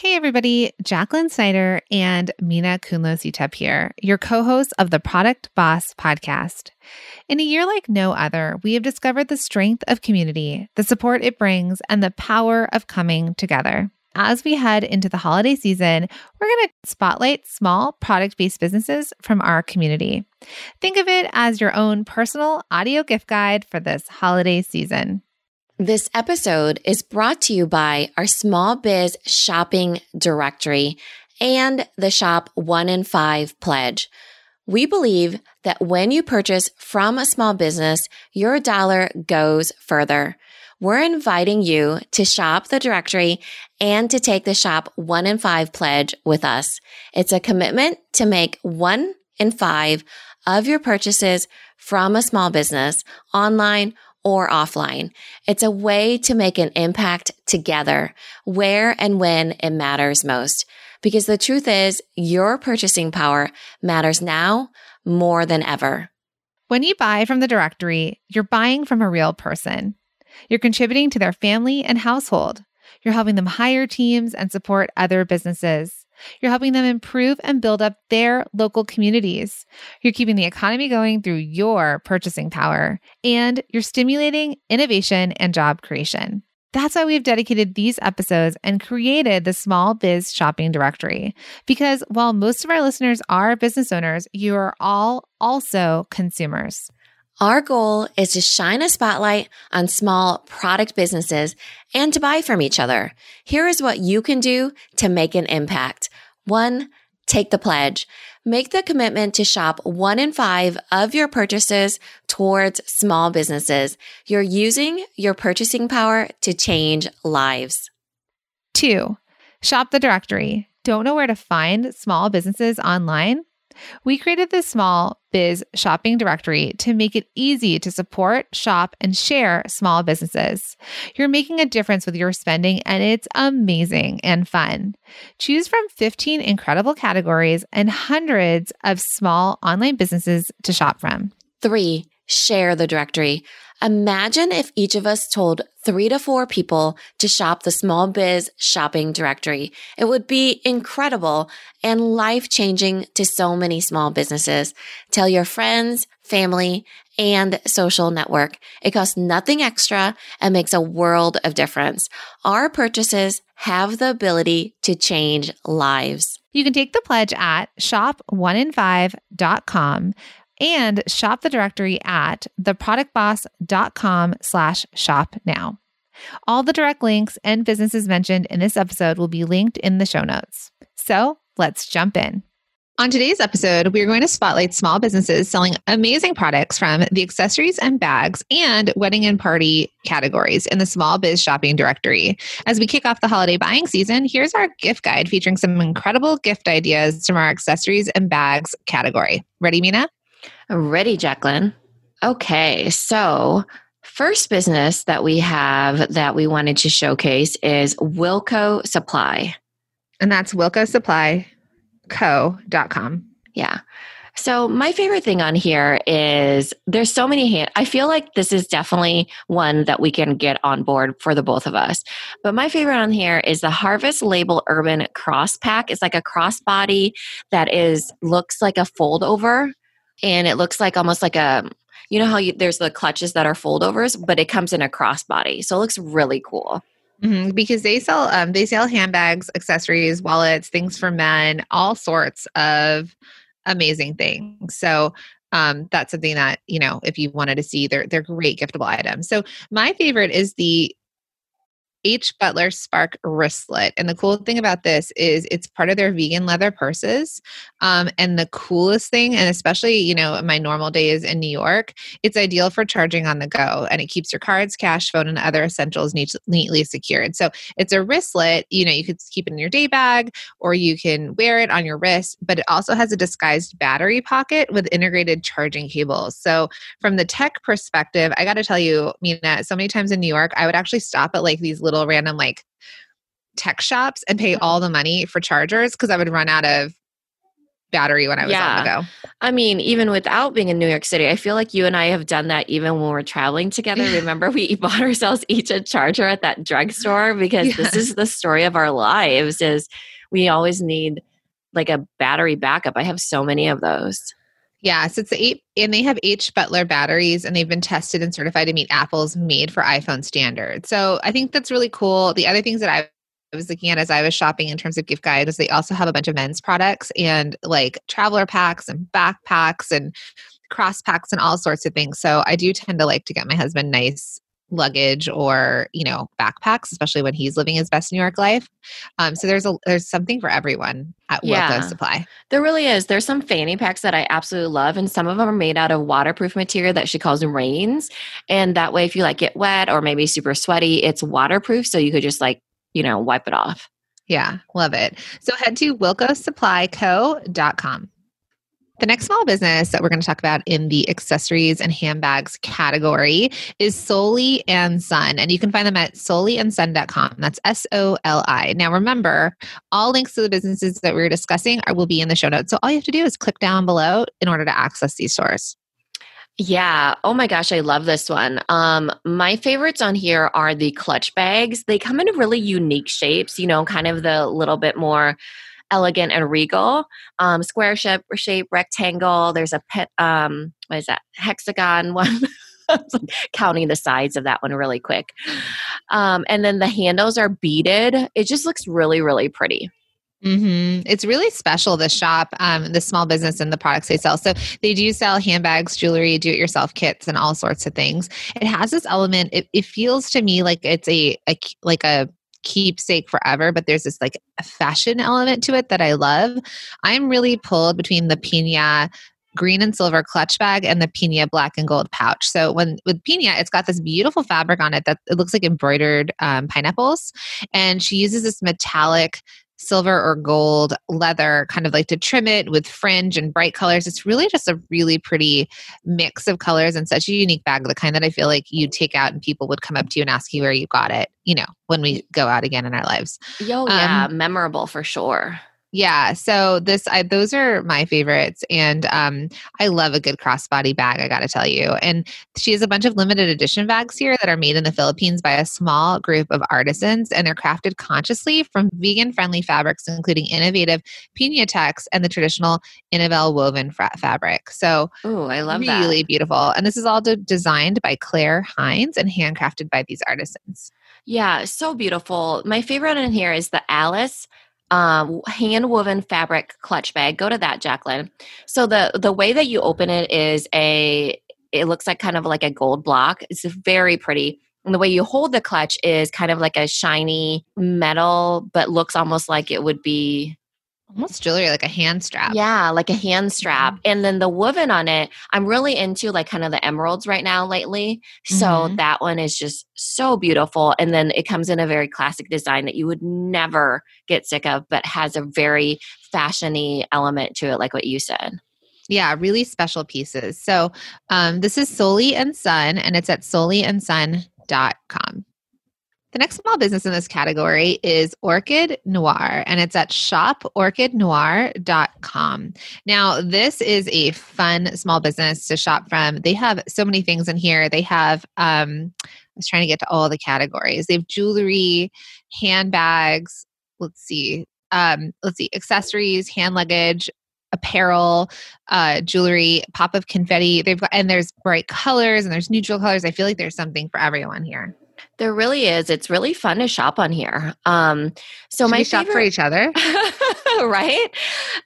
Hey, everybody, Jacqueline Snyder and Mina Khounlo here, your co hosts of the Product Boss podcast. In a year like no other, we have discovered the strength of community, the support it brings, and the power of coming together. As we head into the holiday season, we're going to spotlight small product based businesses from our community. Think of it as your own personal audio gift guide for this holiday season. This episode is brought to you by our small biz shopping directory and the shop one in five pledge. We believe that when you purchase from a small business, your dollar goes further. We're inviting you to shop the directory and to take the shop one in five pledge with us. It's a commitment to make one in five of your purchases from a small business online or offline. It's a way to make an impact together where and when it matters most. Because the truth is your purchasing power matters now more than ever. When you buy from the directory, you're buying from a real person. You're contributing to their family and household. You're helping them hire teams and support other businesses. You're helping them improve and build up their local communities. You're keeping the economy going through your purchasing power, and you're stimulating innovation and job creation. That's why we've dedicated these episodes and created the Small Biz Shopping Directory. Because while most of our listeners are business owners, you are all also consumers. Our goal is to shine a spotlight on small product businesses and to buy from each other. Here is what you can do to make an impact. One, take the pledge. Make the commitment to shop one in five of your purchases towards small businesses. You're using your purchasing power to change lives. Two, shop the directory. Don't know where to find small businesses online? We created this small biz shopping directory to make it easy to support, shop, and share small businesses. You're making a difference with your spending, and it's amazing and fun. Choose from 15 incredible categories and hundreds of small online businesses to shop from. Three, share the directory. Imagine if each of us told three to four people to shop the small biz shopping directory. It would be incredible and life changing to so many small businesses. Tell your friends, family, and social network. It costs nothing extra and makes a world of difference. Our purchases have the ability to change lives. You can take the pledge at shop1in5.com and shop the directory at theproductboss.com slash shop now. All the direct links and businesses mentioned in this episode will be linked in the show notes. So let's jump in. On today's episode, we are going to spotlight small businesses selling amazing products from the accessories and bags and wedding and party categories in the small biz shopping directory. As we kick off the holiday buying season, here's our gift guide featuring some incredible gift ideas from our accessories and bags category. Ready, Mina? Ready, Jacqueline. Okay, so first business that we have that we wanted to showcase is Wilco Supply. And that's wilcosupplyco.com. Yeah. So my favorite thing on here is there's so many hand I feel like this is definitely one that we can get on board for the both of us. But my favorite on here is the Harvest Label Urban Cross Pack. It's like a crossbody that is looks like a fold over and it looks like almost like a you know how you, there's the clutches that are foldovers, but it comes in a crossbody, so it looks really cool. Mm-hmm, because they sell um, they sell handbags, accessories, wallets, things for men, all sorts of amazing things. So um, that's something that you know if you wanted to see, they're they're great giftable items. So my favorite is the H. Butler Spark wristlet. And the cool thing about this is it's part of their vegan leather purses. Um, and the coolest thing, and especially, you know, my normal days in New York, it's ideal for charging on the go and it keeps your cards, cash, phone, and other essentials neat, neatly secured. So it's a wristlet, you know, you could keep it in your day bag or you can wear it on your wrist, but it also has a disguised battery pocket with integrated charging cables. So from the tech perspective, I got to tell you, Mina, so many times in New York, I would actually stop at like these little random like tech shops and pay all mm-hmm. the money for chargers because I would run out of battery when I was yeah. on the go. I mean, even without being in New York City, I feel like you and I have done that even when we're traveling together. Remember, we bought ourselves each a charger at that drugstore because this is the story of our lives. Is we always need like a battery backup. I have so many of those. Yeah, so it's the eight, and they have H Butler batteries, and they've been tested and certified to meet Apple's made for iPhone standard. So I think that's really cool. The other things that I I was looking at as I was shopping in terms of gift guides, they also have a bunch of men's products and like traveler packs and backpacks and cross packs and all sorts of things. So I do tend to like to get my husband nice luggage or you know backpacks especially when he's living his best new york life um, so there's a there's something for everyone at yeah. supply there really is there's some fanny packs that i absolutely love and some of them are made out of waterproof material that she calls rains and that way if you like get wet or maybe super sweaty it's waterproof so you could just like you know, wipe it off. Yeah, love it. So head to wilcosupplyco.com. The next small business that we're going to talk about in the accessories and handbags category is Soli and Sun. And you can find them at soliandsun.com. That's S O L I. Now, remember, all links to the businesses that we are discussing are, will be in the show notes. So all you have to do is click down below in order to access these stores. Yeah. Oh my gosh, I love this one. Um, my favorites on here are the clutch bags. They come in really unique shapes, you know, kind of the little bit more elegant and regal. Um, square shape, shape, rectangle. There's a pet, um, what is that? Hexagon one. counting the sides of that one really quick. Um, and then the handles are beaded. It just looks really, really pretty. Mm-hmm. It's really special, the shop, um, the small business, and the products they sell. So they do sell handbags, jewelry, do it yourself kits, and all sorts of things. It has this element, it, it feels to me like it's a, a like a keepsake forever, but there's this like fashion element to it that I love. I'm really pulled between the Pina green and silver clutch bag and the Pina black and gold pouch. So when with Pina, it's got this beautiful fabric on it that it looks like embroidered um, pineapples, and she uses this metallic silver or gold leather, kind of like to trim it with fringe and bright colors. It's really just a really pretty mix of colors and such a unique bag, the kind that I feel like you take out and people would come up to you and ask you where you got it, you know, when we go out again in our lives. Yo, yeah, um, memorable for sure. Yeah, so this I those are my favorites and um I love a good crossbody bag, I got to tell you. And she has a bunch of limited edition bags here that are made in the Philippines by a small group of artisans and they're crafted consciously from vegan-friendly fabrics including innovative Pinatex and the traditional Inabel woven fra- fabric. So, oh, I love really that. Really beautiful. And this is all designed by Claire Hines and handcrafted by these artisans. Yeah, so beautiful. My favorite in here is the Alice um, hand woven fabric clutch bag. Go to that, Jacqueline. So the the way that you open it is a it looks like kind of like a gold block. It's very pretty. And the way you hold the clutch is kind of like a shiny metal, but looks almost like it would be almost jewelry like a hand strap yeah like a hand strap mm-hmm. and then the woven on it i'm really into like kind of the emeralds right now lately so mm-hmm. that one is just so beautiful and then it comes in a very classic design that you would never get sick of but has a very fashiony element to it like what you said yeah, really special pieces. So um, this is Soli and Sun, and it's at soliandsun.com. The next small business in this category is Orchid Noir, and it's at shoporchidnoir.com. Now, this is a fun small business to shop from. They have so many things in here. They have, um, I was trying to get to all the categories. They have jewelry, handbags, let's see, um, let's see, accessories, hand luggage, apparel, uh, jewelry, pop of confetti. They've got, and there's bright colors and there's neutral colors. I feel like there's something for everyone here. There really is. It's really fun to shop on here. Um, so Should my shop for each other, right?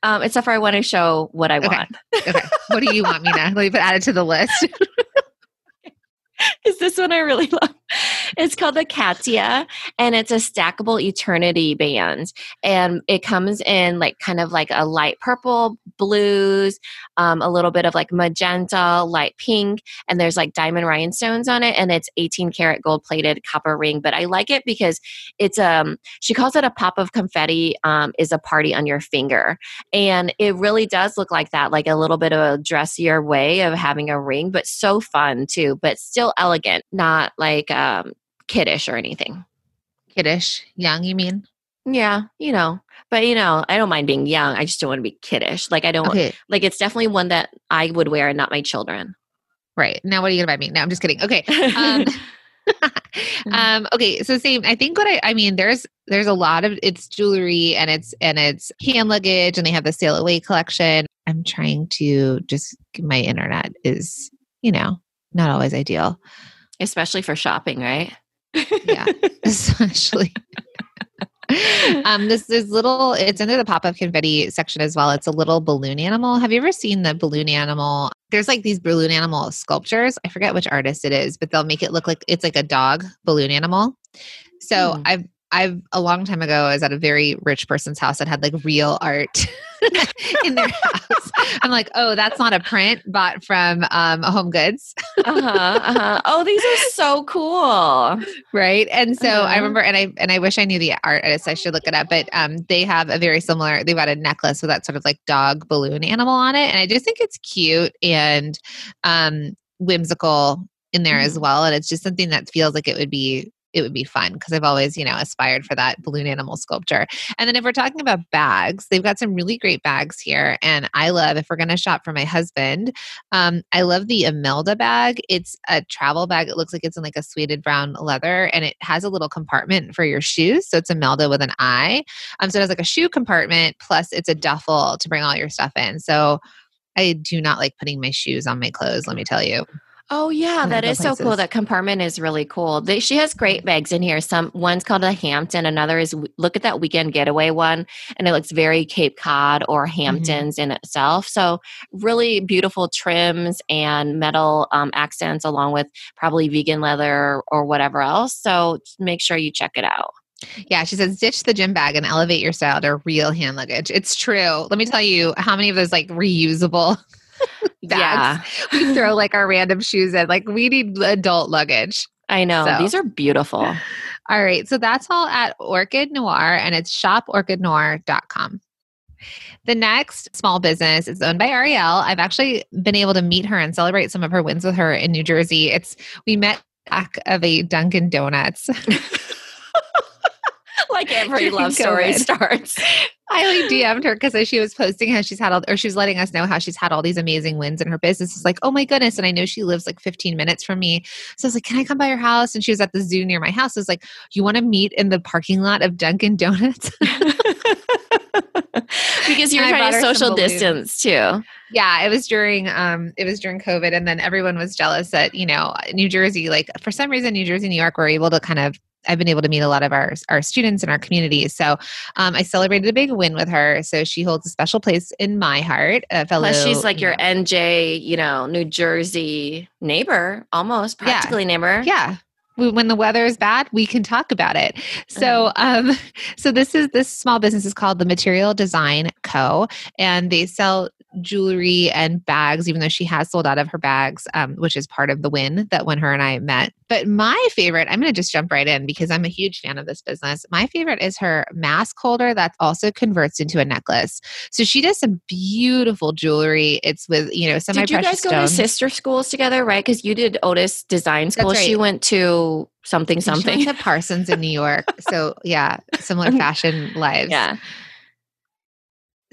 Um, except for I want to show what I okay. want. okay. What do you want me to? Let me put add it to the list. is this one I really love. It's called the Katia and it's a stackable eternity band. And it comes in like kind of like a light purple, blues, um, a little bit of like magenta, light pink, and there's like diamond rhinestones on it. And it's 18 karat gold plated copper ring. But I like it because it's um she calls it a pop of confetti um, is a party on your finger. And it really does look like that, like a little bit of a dressier way of having a ring, but so fun too, but still elegant, not like um, kiddish or anything. Kiddish, young, you mean? Yeah, you know, but you know, I don't mind being young. I just don't want to be kiddish. Like I don't okay. like it's definitely one that I would wear and not my children. Right. Now what are you gonna buy me? No, I'm just kidding. Okay. Um, um okay so same i think what i i mean there's there's a lot of it's jewelry and it's and it's hand luggage and they have the sail away collection i'm trying to just my internet is you know not always ideal especially for shopping right yeah especially um, this is little, it's under the pop up confetti section as well. It's a little balloon animal. Have you ever seen the balloon animal? There's like these balloon animal sculptures. I forget which artist it is, but they'll make it look like it's like a dog balloon animal. So hmm. I've I've a long time ago, I was at a very rich person's house that had like real art in their house. I'm like, oh, that's not a print bought from um, Home Goods. uh-huh, uh-huh. Oh, these are so cool, right? And so uh-huh. I remember, and I and I wish I knew the artist. I should look it up. But um, they have a very similar. They've got a necklace with that sort of like dog balloon animal on it, and I just think it's cute and um, whimsical in there mm-hmm. as well. And it's just something that feels like it would be it would be fun because I've always, you know, aspired for that balloon animal sculpture. And then if we're talking about bags, they've got some really great bags here. And I love, if we're going to shop for my husband, um, I love the Imelda bag. It's a travel bag. It looks like it's in like a suede brown leather and it has a little compartment for your shoes. So it's Imelda with an I. Um, so it has like a shoe compartment plus it's a duffel to bring all your stuff in. So I do not like putting my shoes on my clothes, let me tell you. Oh yeah, that is places. so cool. That compartment is really cool. They, she has great bags in here. Some one's called a Hampton, another is look at that weekend getaway one, and it looks very Cape Cod or mm-hmm. Hamptons mm-hmm. in itself. So really beautiful trims and metal um, accents, along with probably vegan leather or whatever else. So make sure you check it out. Yeah, she says ditch the gym bag and elevate your style to real hand luggage. It's true. Let me tell you how many of those like reusable bags. Yeah. We throw like our random shoes in. Like we need adult luggage. I know. So. These are beautiful. All right. So that's all at Orchid Noir and it's shoporchidnoir.com. The next small business is owned by Ariel. I've actually been able to meet her and celebrate some of her wins with her in New Jersey. It's we met back of a Dunkin' Donuts. like every love story starts. I like DM'd her because she was posting how she's had all, or she's letting us know how she's had all these amazing wins in her business. It's like, oh my goodness. And I know she lives like 15 minutes from me. So I was like, can I come by your house? And she was at the zoo near my house. I was like, you want to meet in the parking lot of Dunkin' Donuts? because you're trying to social distance too. Yeah, it was during um it was during COVID and then everyone was jealous that, you know, New Jersey, like for some reason New Jersey, New York were able to kind of I've been able to meet a lot of our our students in our communities. So um, I celebrated a big win with her. So she holds a special place in my heart. A fellow, Plus, she's like you your know. NJ, you know, New Jersey neighbor, almost practically yeah. neighbor. Yeah, when the weather is bad we can talk about it so uh-huh. um so this is this small business is called the material design co and they sell jewelry and bags, even though she has sold out of her bags, um, which is part of the win that when her and I met. But my favorite, I'm going to just jump right in because I'm a huge fan of this business. My favorite is her mask holder that also converts into a necklace. So she does some beautiful jewelry. It's with, you know, semi precious. Did you guys go to sister schools together, right? Because you did Otis Design School. Right. She went to something something. She went to Parsons in New York. so yeah, similar fashion lives. Yeah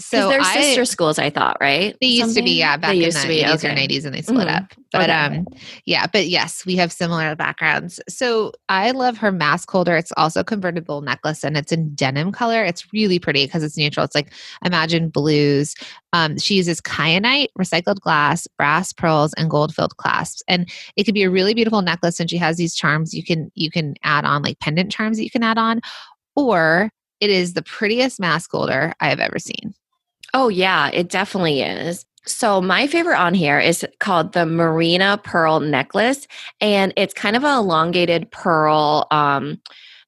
so they're I, sister schools, I thought, right? They used Something? to be, yeah, back they in the 80s okay. or 90s and they split mm-hmm. up. But okay. um yeah, but yes, we have similar backgrounds. So I love her mask holder. It's also convertible necklace and it's in denim color. It's really pretty because it's neutral. It's like imagine blues. Um, she uses kyanite, recycled glass, brass pearls, and gold filled clasps. And it could be a really beautiful necklace. And she has these charms you can you can add on, like pendant charms that you can add on, or it is the prettiest mask holder I have ever seen. Oh, yeah, it definitely is. So, my favorite on here is called the Marina Pearl Necklace, and it's kind of an elongated pearl. Um,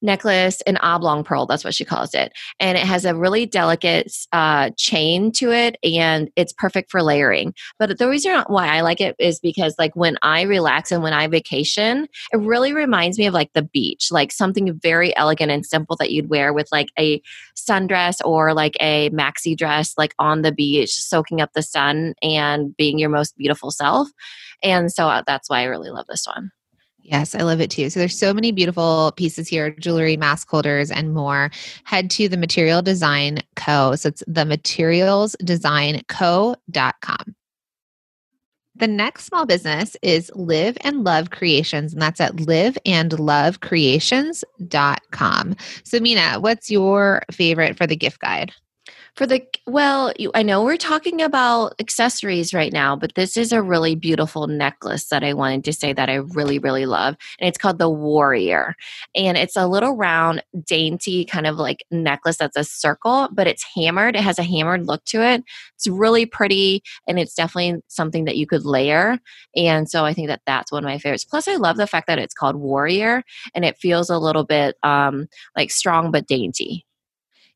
necklace, an oblong pearl. That's what she calls it. And it has a really delicate uh, chain to it and it's perfect for layering. But the reason why I like it is because, like, when I relax and when I vacation, it really reminds me of like the beach, like something very elegant and simple that you'd wear with like a sundress or like a maxi dress, like on the beach, soaking up the sun and being your most beautiful self. And so uh, that's why I really love this one. Yes, I love it too. So there's so many beautiful pieces here, jewelry, mask holders, and more. Head to the Material Design Co. So it's the materialsdesignco.com. The next small business is Live and Love Creations, and that's at liveandlovecreations.com. So, Mina, what's your favorite for the gift guide? For the well, you, I know we're talking about accessories right now, but this is a really beautiful necklace that I wanted to say that I really, really love. And it's called the Warrior. And it's a little round, dainty kind of like necklace that's a circle, but it's hammered. It has a hammered look to it. It's really pretty and it's definitely something that you could layer. And so I think that that's one of my favorites. Plus, I love the fact that it's called Warrior and it feels a little bit um, like strong but dainty.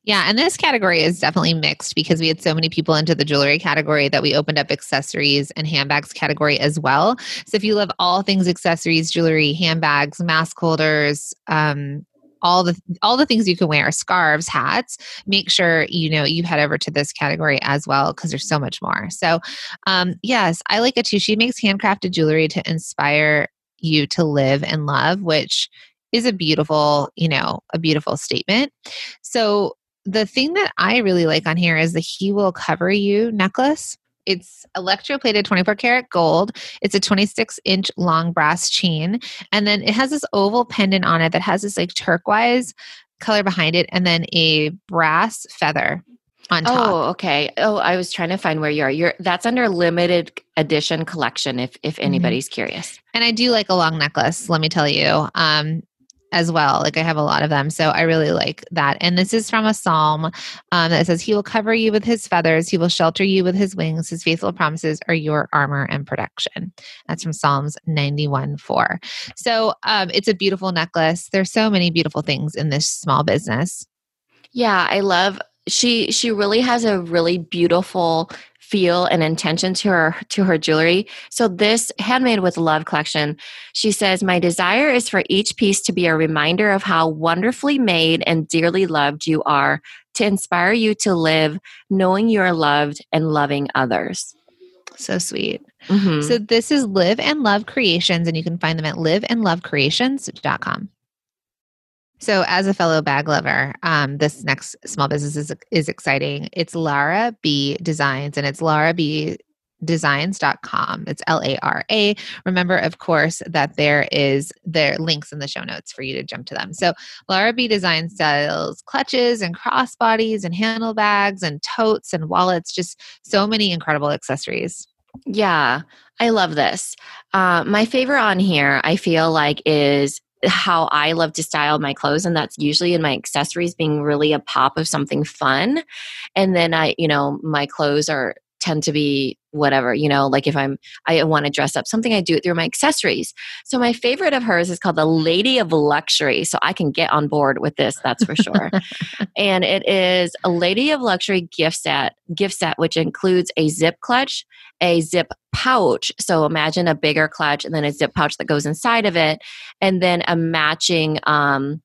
Yeah, and this category is definitely mixed because we had so many people into the jewelry category that we opened up accessories and handbags category as well. So if you love all things accessories, jewelry, handbags, mask holders, um, all the all the things you can wear scarves hats make sure you know you head over to this category as well because there's so much more. So um yes i like it too. She makes handcrafted jewelry to inspire you to live and love which is a beautiful you know a beautiful statement. So the thing that I really like on here is the He Will Cover You necklace. It's electroplated 24 karat gold. It's a 26 inch long brass chain. And then it has this oval pendant on it that has this like turquoise color behind it and then a brass feather on top. Oh, okay. Oh, I was trying to find where you are. You're that's under limited edition collection if if mm-hmm. anybody's mm-hmm. curious. And I do like a long necklace, let me tell you. Um as well. Like I have a lot of them. So I really like that. And this is from a psalm um, that says, He will cover you with his feathers, he will shelter you with his wings. His faithful promises are your armor and protection. That's from Psalms 91 4. So um, it's a beautiful necklace. There's so many beautiful things in this small business. Yeah, I love she she really has a really beautiful feel and intention to her to her jewelry. So this handmade with love collection, she says, "My desire is for each piece to be a reminder of how wonderfully made and dearly loved you are, to inspire you to live knowing you are loved and loving others." So sweet. Mm-hmm. So this is Live and Love Creations and you can find them at liveandlovecreations.com. So, as a fellow bag lover, um, this next small business is, is exciting. It's Lara B Designs, and it's Lara B designs.com. It's L A R A. Remember, of course, that there is their links in the show notes for you to jump to them. So, Lara B Design sells clutches and crossbodies and handlebags and totes and wallets, just so many incredible accessories. Yeah, I love this. Uh, my favorite on here, I feel like, is how I love to style my clothes, and that's usually in my accessories being really a pop of something fun. And then I, you know, my clothes are tend to be whatever you know like if i'm i want to dress up something i do it through my accessories. So my favorite of hers is called the lady of luxury so i can get on board with this that's for sure. And it is a lady of luxury gift set gift set which includes a zip clutch a zip pouch so imagine a bigger clutch and then a zip pouch that goes inside of it and then a matching um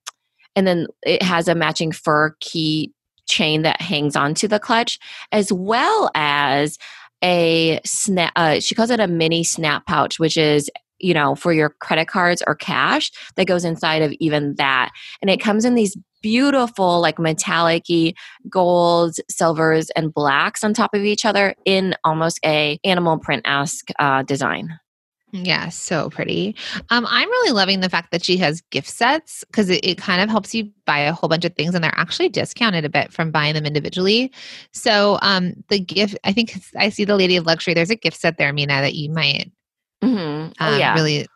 and then it has a matching fur key chain that hangs onto the clutch, as well as a snap. Uh, she calls it a mini snap pouch, which is you know for your credit cards or cash that goes inside of even that, and it comes in these beautiful like metallic golds silvers and blacks on top of each other in almost a animal print-esque uh, design yeah, so pretty. Um, I'm really loving the fact that she has gift sets because it, it kind of helps you buy a whole bunch of things and they're actually discounted a bit from buying them individually. So um, the gift, I think I see the Lady of Luxury. There's a gift set there, Mina, that you might mm-hmm. oh, um, yeah. really,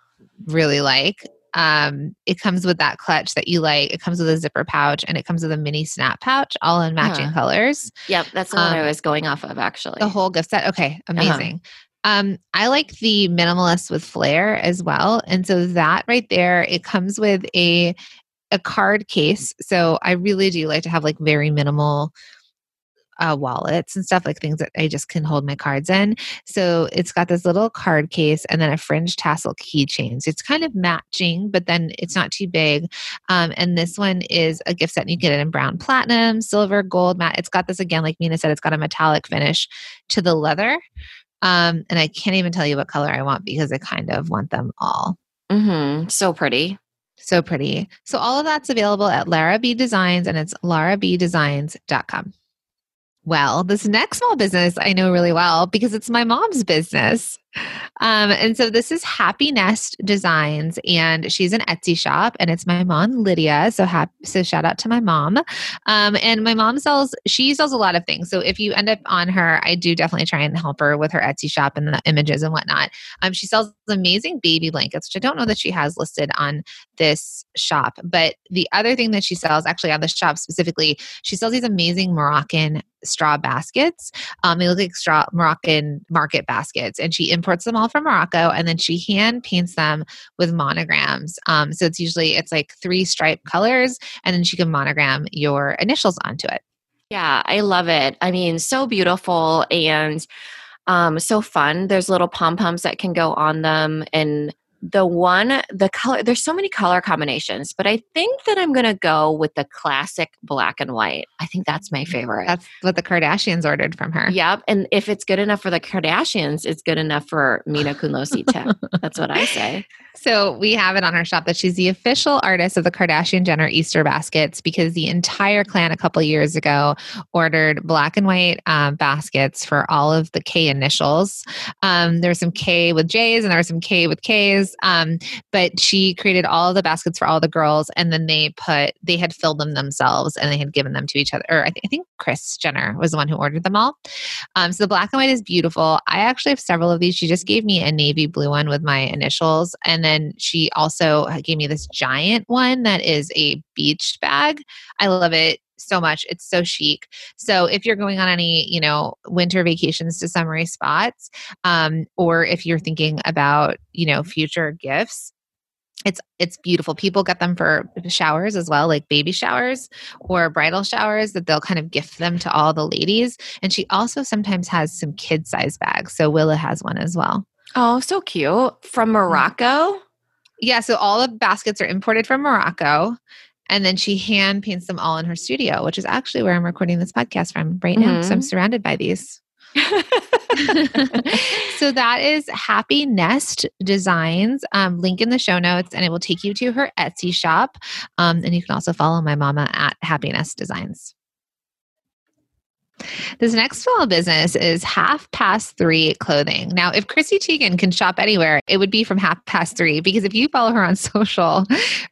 really like. Um, it comes with that clutch that you like. It comes with a zipper pouch and it comes with a mini snap pouch, all in matching uh-huh. colors. Yep, that's the um, one I was going off of actually. The whole gift set. Okay, uh-huh. amazing. Uh-huh. Um, I like the minimalist with flair as well. And so that right there, it comes with a a card case. So I really do like to have like very minimal uh, wallets and stuff like things that I just can hold my cards in. So it's got this little card case and then a fringe tassel keychains. It's kind of matching, but then it's not too big. Um, and this one is a gift set. You get it in brown platinum, silver, gold, matte. It's got this again, like Mina said, it's got a metallic finish to the leather. Um, and I can't even tell you what color I want because I kind of want them all. Mm-hmm. So pretty. So pretty. So all of that's available at Lara B Designs and it's larabdesigns.com. Well, this next small business I know really well because it's my mom's business. Um, and so this is Happinest Designs, and she's an Etsy shop, and it's my mom Lydia. So happy, so shout out to my mom. Um, and my mom sells she sells a lot of things. So if you end up on her, I do definitely try and help her with her Etsy shop and the images and whatnot. Um, she sells amazing baby blankets, which I don't know that she has listed on this shop. But the other thing that she sells, actually on the shop specifically, she sells these amazing Moroccan straw baskets. Um, they look like straw Moroccan market baskets, and she imports them all from Morocco, and then she hand paints them with monograms. Um, so it's usually it's like three stripe colors, and then she can monogram your initials onto it. Yeah, I love it. I mean, so beautiful and um, so fun. There's little pom poms that can go on them, and the one the color there's so many color combinations but i think that i'm going to go with the classic black and white. I think that's my favorite. That's what the kardashians ordered from her. Yep and if it's good enough for the kardashians it's good enough for mina kunlosi too. That's what i say. So we have it on our shop that she's the official artist of the Kardashian Jenner Easter baskets because the entire clan a couple years ago ordered black and white um, baskets for all of the K initials. Um, there was some K with J's and there was some K with K's. Um, but she created all the baskets for all the girls, and then they put they had filled them themselves and they had given them to each other. Or I, th- I think Kris Jenner was the one who ordered them all. Um, so the black and white is beautiful. I actually have several of these. She just gave me a navy blue one with my initials, and then she also gave me this giant one that is a beach bag. I love it so much. It's so chic. So if you're going on any, you know, winter vacations to summery spots, um, or if you're thinking about, you know, future gifts, it's it's beautiful. People get them for showers as well, like baby showers or bridal showers that they'll kind of gift them to all the ladies. And she also sometimes has some kid size bags. So Willa has one as well. Oh, so cute. From Morocco? Yeah, so all the baskets are imported from Morocco and then she hand paints them all in her studio, which is actually where I'm recording this podcast from right now. Mm-hmm. So I'm mm-hmm. surrounded by these. so that is Happinest Designs. Um, link in the show notes, and it will take you to her Etsy shop. Um, and you can also follow my mama at Happinest Designs. This next small business is half past three clothing. Now, if Chrissy Teigen can shop anywhere, it would be from half past three because if you follow her on social,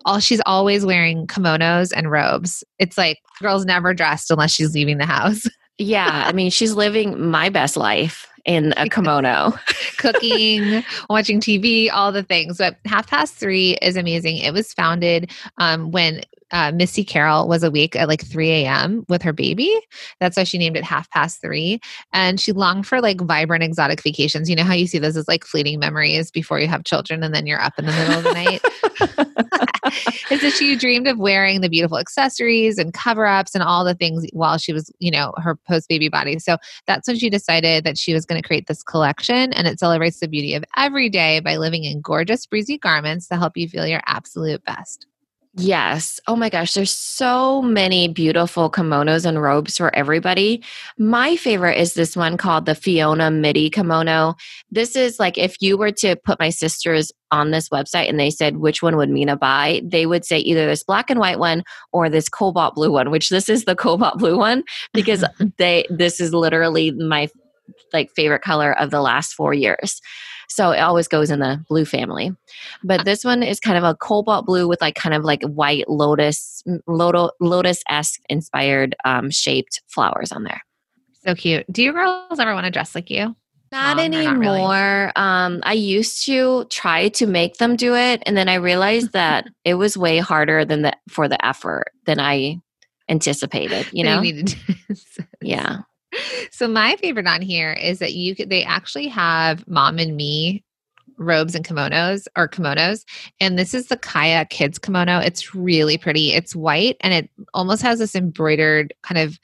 all she's always wearing kimonos and robes. It's like girl's never dressed unless she's leaving the house. yeah, I mean, she's living my best life in a kimono. Cooking, watching TV, all the things. But Half Past Three is amazing. It was founded um, when uh, Missy Carroll was awake at like 3 a.m. with her baby. That's why she named it Half Past Three. And she longed for like vibrant exotic vacations. You know how you see those as like fleeting memories before you have children and then you're up in the middle of the night. and so she dreamed of wearing the beautiful accessories and cover ups and all the things while she was, you know, her post baby body. So that's when she decided that she was going to create this collection and it celebrates the beauty of every day by living in gorgeous, breezy garments to help you feel your absolute best. Yes. Oh my gosh, there's so many beautiful kimonos and robes for everybody. My favorite is this one called the Fiona Midi kimono. This is like if you were to put my sisters on this website and they said which one would Mina buy, they would say either this black and white one or this cobalt blue one, which this is the cobalt blue one because they this is literally my like favorite color of the last 4 years. So it always goes in the blue family. But this one is kind of a cobalt blue with like kind of like white lotus, lotus esque inspired um, shaped flowers on there. So cute. Do you girls ever want to dress like you? Not Mom, anymore. Not really. um, I used to try to make them do it, and then I realized that it was way harder than the for the effort than I anticipated. You know, yeah so my favorite on here is that you could they actually have mom and me robes and kimonos or kimonos and this is the kaya kids kimono. It's really pretty. It's white and it almost has this embroidered kind of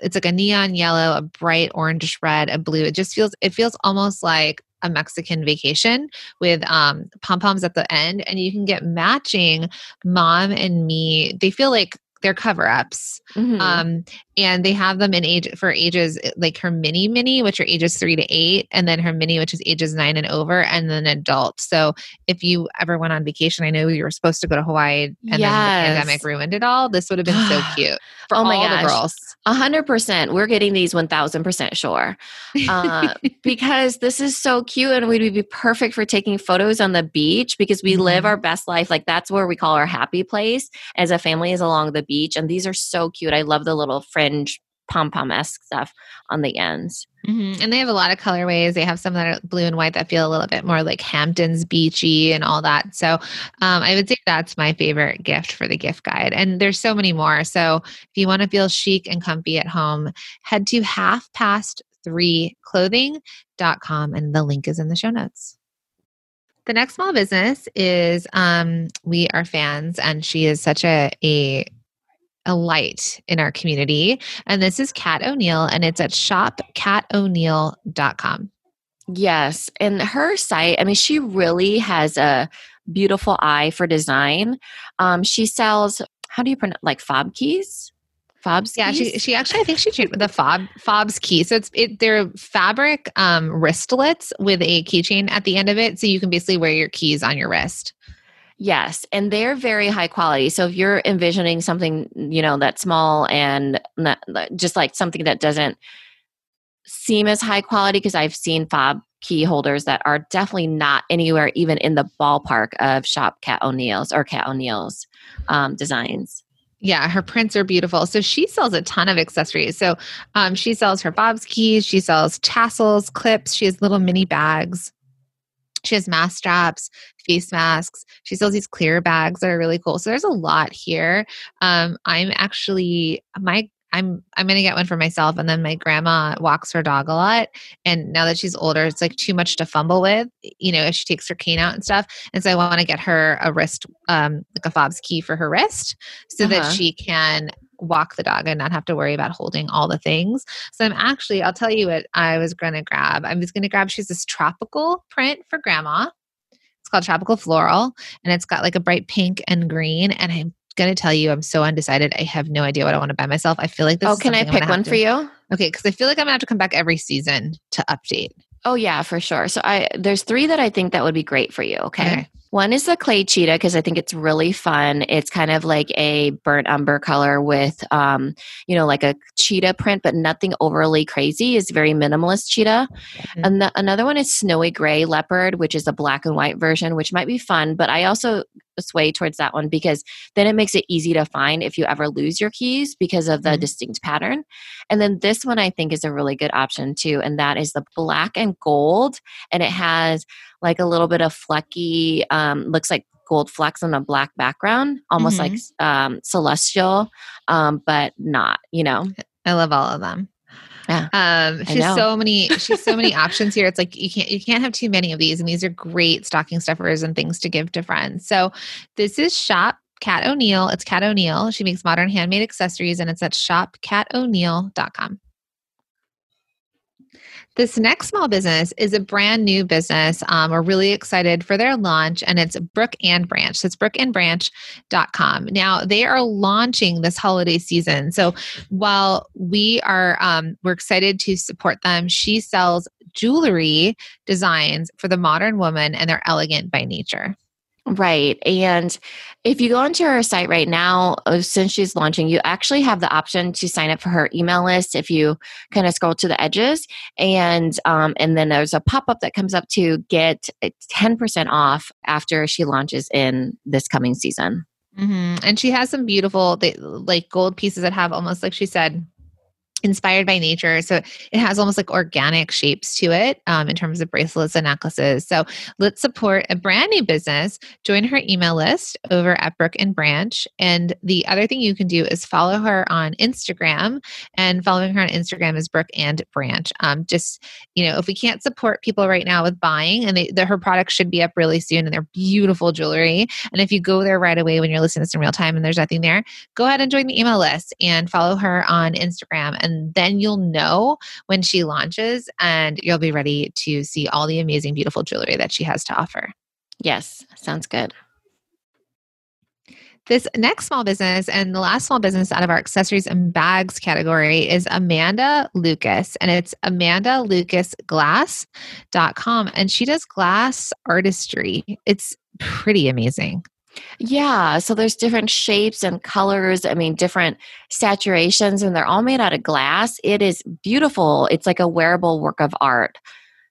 it's like a neon yellow a bright orange red a blue. It just feels it feels almost like a Mexican vacation with um, pom poms at the end, and you can get matching mom and me. They feel like they're cover ups. Mhm. Um, and they have them in age for ages like her mini mini, which are ages three to eight, and then her mini, which is ages nine and over, and then adult. So if you ever went on vacation, I know you were supposed to go to Hawaii and then the pandemic ruined it all. This would have been so cute for Oh my all gosh. the girls. A hundred percent. We're getting these one thousand percent sure, uh, because this is so cute, and we'd be perfect for taking photos on the beach because we live Mhm. our best life. Like that's where we call our happy place as a family is along the beach, and these are so cute. I love the little fringe pom pom esque stuff on the ends. Mhm. And they have a lot of colorways. They have some that are blue and white that feel a little bit more like Hamptons beachy and all that. So um, I would say that's my favorite gift for the gift guide. And there's so many more. So if you want to feel chic and comfy at home, head to half past three clothing.com and the link is in the show notes. The next small business is um, we are fans, and she is such a a a light in our community. And this is Cat O'Neal, and it's at shopcatoneal.com. Yes. And her site, I mean, she really has a beautiful eye for design. Um, she sells, how do you pronounce like fob keys? Fobs Yeah, she keys? she actually I think she with the fob fob's key. So it's it they're fabric um wristlets with a keychain at the end of it. So you can basically wear your keys on your wrist. Yes, and they're very high quality. So if you're envisioning something, you know, that's small and not, just like something that doesn't seem as high quality, because I've seen fob key holders that are definitely not anywhere even in the ballpark of Shop Cat O'Neal's or Cat O'Neal's um, designs. Yeah, her prints are beautiful. So she sells a ton of accessories. So um, she sells her Bob's keys, she sells tassels, clips, she has little mini bags. She has mask straps, face masks. She sells these clear bags that are really cool. So there's a lot here. Um, I'm actually my I'm I'm gonna get one for myself, and then my grandma walks her dog a lot, and now that she's older, it's like too much to fumble with. You know, if she takes her cane out and stuff, and so I want to get her a wrist, um, like a fob's key for her wrist, so that Uh-huh. she can walk the dog and not have to worry about holding all the things. So I'm actually, I'll tell you what I was going to grab. I was going to grab, she's this tropical print for grandma. It's called Tropical Floral and it's got like a bright pink and green. And I'm going to tell you, I'm so undecided. I have no idea what I want to buy myself. I feel like this oh, can I pick one to- for you? Okay. Cause I feel like I'm to have to come back every season to update. Oh yeah, for sure. So I there's three that I think that would be great for you. Okay. Okay. One is the clay cheetah because I think it's really fun. It's kind of like a burnt umber color with, um, you know, like a cheetah print, but nothing overly crazy. It's very minimalist cheetah. Mhm. And the, another one is snowy gray leopard, which is a black and white version, which might be fun. But I also sway towards that one because then it makes it easy to find if you ever lose your keys because of the Mhm. distinct pattern. And then this one I think is a really good option too, and that is the black and gold, and it has like a little bit of flecky, um, looks like gold flecks on a black background, almost like um, celestial, um, but not. You know, I love all of them. Yeah. Um, she's so many, she's so many options here. It's like you can't you can't have too many of these, and these are great stocking stuffers and things to give to friends. So this is shop Cat O'Neal. It's Cat O'Neal. She makes modern handmade accessories, and it's at shopcatoneal.com. This next small business is a brand new business. Um, we're really excited for their launch, and it's Brook and Branch. So it's brookandbranch.com. Now they are launching this holiday season. So while we are um, we're excited to support them, she sells jewelry designs for the modern woman, and they're elegant by nature. Right. And if you go onto her site right now, uh, since she's launching, you actually have the option to sign up for her email list if you kind of scroll to the edges. And um, and then there's a pop-up that comes up to get uh, 10% off after she launches in this coming season. hmm And she has some beautiful, they, like gold pieces that have almost like she said, inspired by nature. So it has almost like organic shapes to it um, in terms of bracelets and necklaces. So let's support a brand new business. Join her email list over at Brook and Branch. And the other thing you can do is follow her on Instagram. And following her on Instagram is Brook and Branch. Um, just you know, if we can't support people right now with buying, and they, the, her products should be up really soon, and they're beautiful jewelry. And if you go there right away when you're listening to this in real time and there's nothing there, go ahead and join the email list and follow her on Instagram. And then you'll know when she launches and you'll be ready to see all the amazing, beautiful jewelry that she has to offer. Yes, sounds good. This next small business and the last small business out of our accessories and bags category is Amanda Lucas, and it's amandalucasglass.com. And she does glass artistry. It's pretty amazing. Yeah, so there's different shapes and colors, I mean, different saturations, and they're all made out of glass. It is beautiful. It's like a wearable work of art.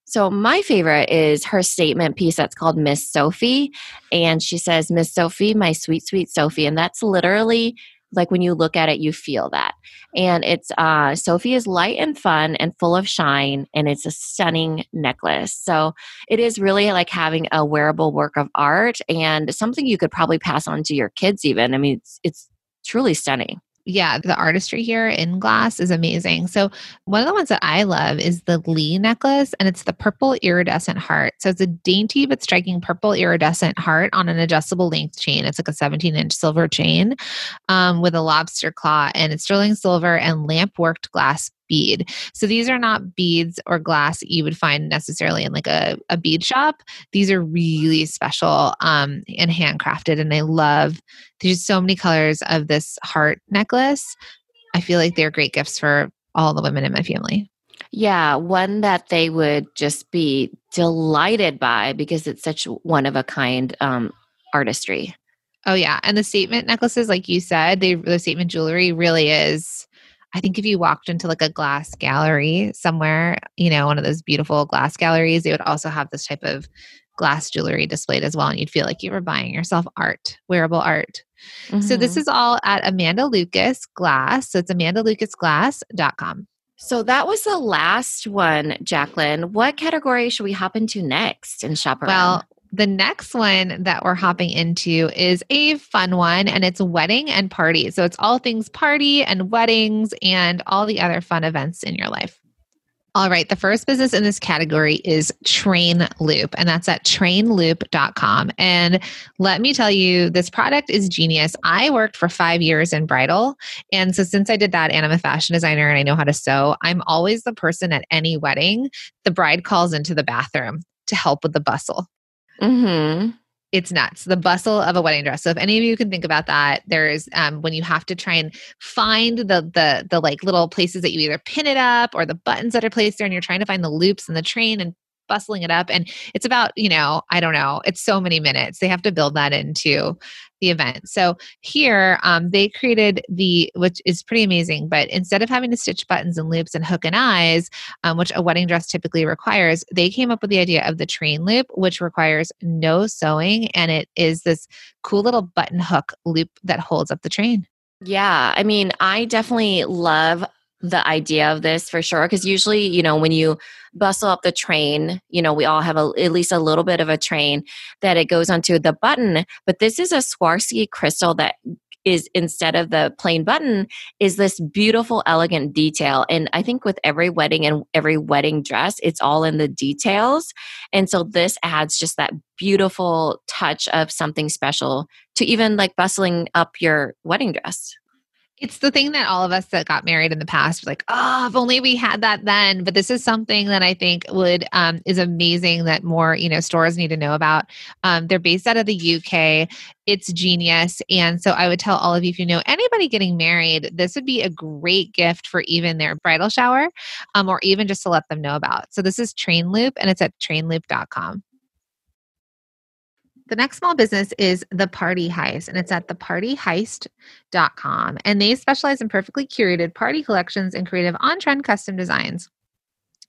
So, my favorite is her statement piece that's called Miss Sophie. And she says, Miss Sophie, my sweet, sweet Sophie. And that's literally like when you look at it, you feel that. And it's uh, Sophie is light and fun and full of shine, and it's a stunning necklace. So it is really like having a wearable work of art and something you could probably pass on to your kids, even. I mean, it's, it's truly stunning yeah, the artistry here in glass is amazing. So, one of the ones that I love is the Lee necklace, and it's the purple iridescent heart. So, it's a dainty but striking purple iridescent heart on an adjustable length chain. It's like a 17 inch silver chain um, with a lobster claw, and it's sterling silver and lamp worked glass bead. So these are not beads or glass that you would find necessarily in like a, a bead shop. These are really special um, and handcrafted. And I love, there's so many colors of this heart necklace. I feel like they're great gifts for all the women in my family. Yeah, one that they would just be delighted by because it's such one of a kind um, artistry. Oh yeah, and the statement necklaces, like you said, they the statement jewelry really is I think if you walked into like a glass gallery somewhere, you know, one of those beautiful glass galleries, they would also have this type of glass jewelry displayed as well. And you'd feel like you were buying yourself art, wearable art. Mm-hmm. So this mm-hmm. is all at Amanda Lucas Glass. So it's amandalucasglass.com. So that was the last one, Jacqueline. What category should we hop into next and shop around? Well, the next one that we're hopping into is a fun one and it's wedding and party. So it's all things party and weddings and all the other fun events in your life. All right, the first business in this category is Train Loop, and that's at trainloop.com. And let me tell you, this product is genius. I worked for five years in bridal. And so, since I did that, and I'm a fashion designer and I know how to sew, I'm always the person at any wedding the bride calls into the bathroom to help with the bustle. Mm-hmm. It's nuts. The bustle of a wedding dress. So if any of you can think about that, there's um, when you have to try and find the the the like little places that you either pin it up or the buttons that are placed there, and you're trying to find the loops and the train and bustling it up and it's about you know i don't know it's so many minutes they have to build that into the event. So here um, they created the which is pretty amazing but instead of having to stitch buttons and loops and hook and eyes um, which a wedding dress typically requires they came up with the idea of the train loop which requires no sewing and it is this cool little button hook loop that holds up the train. Yeah, I mean, I definitely love the idea of this for sure because usually you know when you bustle up the train you know we all have a, at least a little bit of a train that it goes onto the button but this is a Swarovski crystal that is instead of the plain button is this beautiful elegant detail. And i think with every wedding and every wedding dress it's all in the details. And so this adds just that beautiful touch of something special to even like bustling up your wedding dress it's the thing that all of us that got married in the past like oh if only we had that then. But this is something that i think would um, is amazing that more you know stores need to know about. Um, they're based out of the uk it's genius. And so i would tell all of you if you know anybody getting married this would be a great gift for even their bridal shower um, or even just to let them know about. So this is Trainloop and it's at trainloop.com the next small business is The Party Heist, and it's at thepartyheist.com. And they specialize in perfectly curated party collections and creative on trend custom designs.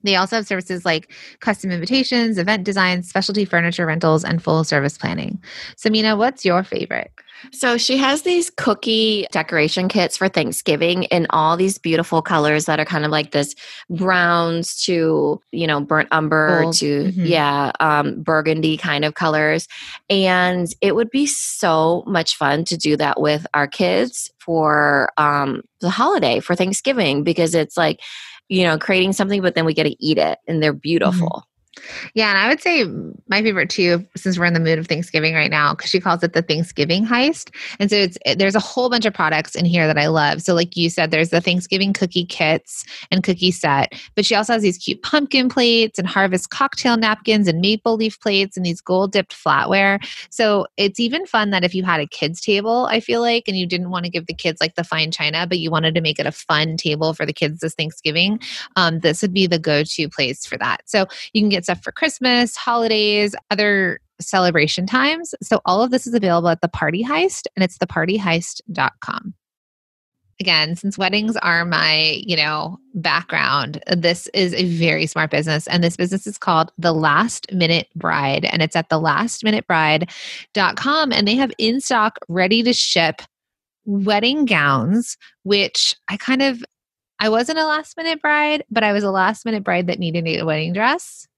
They also have services like custom invitations, event designs, specialty furniture rentals, and full service planning. So, Mina, what's your favorite? So, she has these cookie decoration kits for Thanksgiving in all these beautiful colors that are kind of like this browns to, you know, burnt umber Gold. to, mm-hmm. yeah, um, burgundy kind of colors. And it would be so much fun to do that with our kids for um, the holiday, for Thanksgiving, because it's like, you know, creating something, but then we get to eat it and they're mm-hmm. beautiful. Yeah, and I would say my favorite too, since we're in the mood of Thanksgiving right now, because she calls it the Thanksgiving heist. And so it's there's a whole bunch of products in here that I love. So, like you said, there's the Thanksgiving cookie kits and cookie set, but she also has these cute pumpkin plates and harvest cocktail napkins and maple leaf plates and these gold dipped flatware. So it's even fun that if you had a kids table, I feel like, and you didn't want to give the kids like the fine china, but you wanted to make it a fun table for the kids this Thanksgiving, um, this would be the go-to place for that. So you can get stuff for Christmas, holidays, other celebration times. So all of this is available at the Party Heist, and it's thepartyheist.com. Again, since weddings are my, you know, background, this is a very smart business. And this business is called The Last Minute Bride. And it's at thelastminutebride.com. And they have in stock, ready to ship wedding gowns, which I kind of I wasn't a last minute bride, but I was a last minute bride that needed a wedding dress.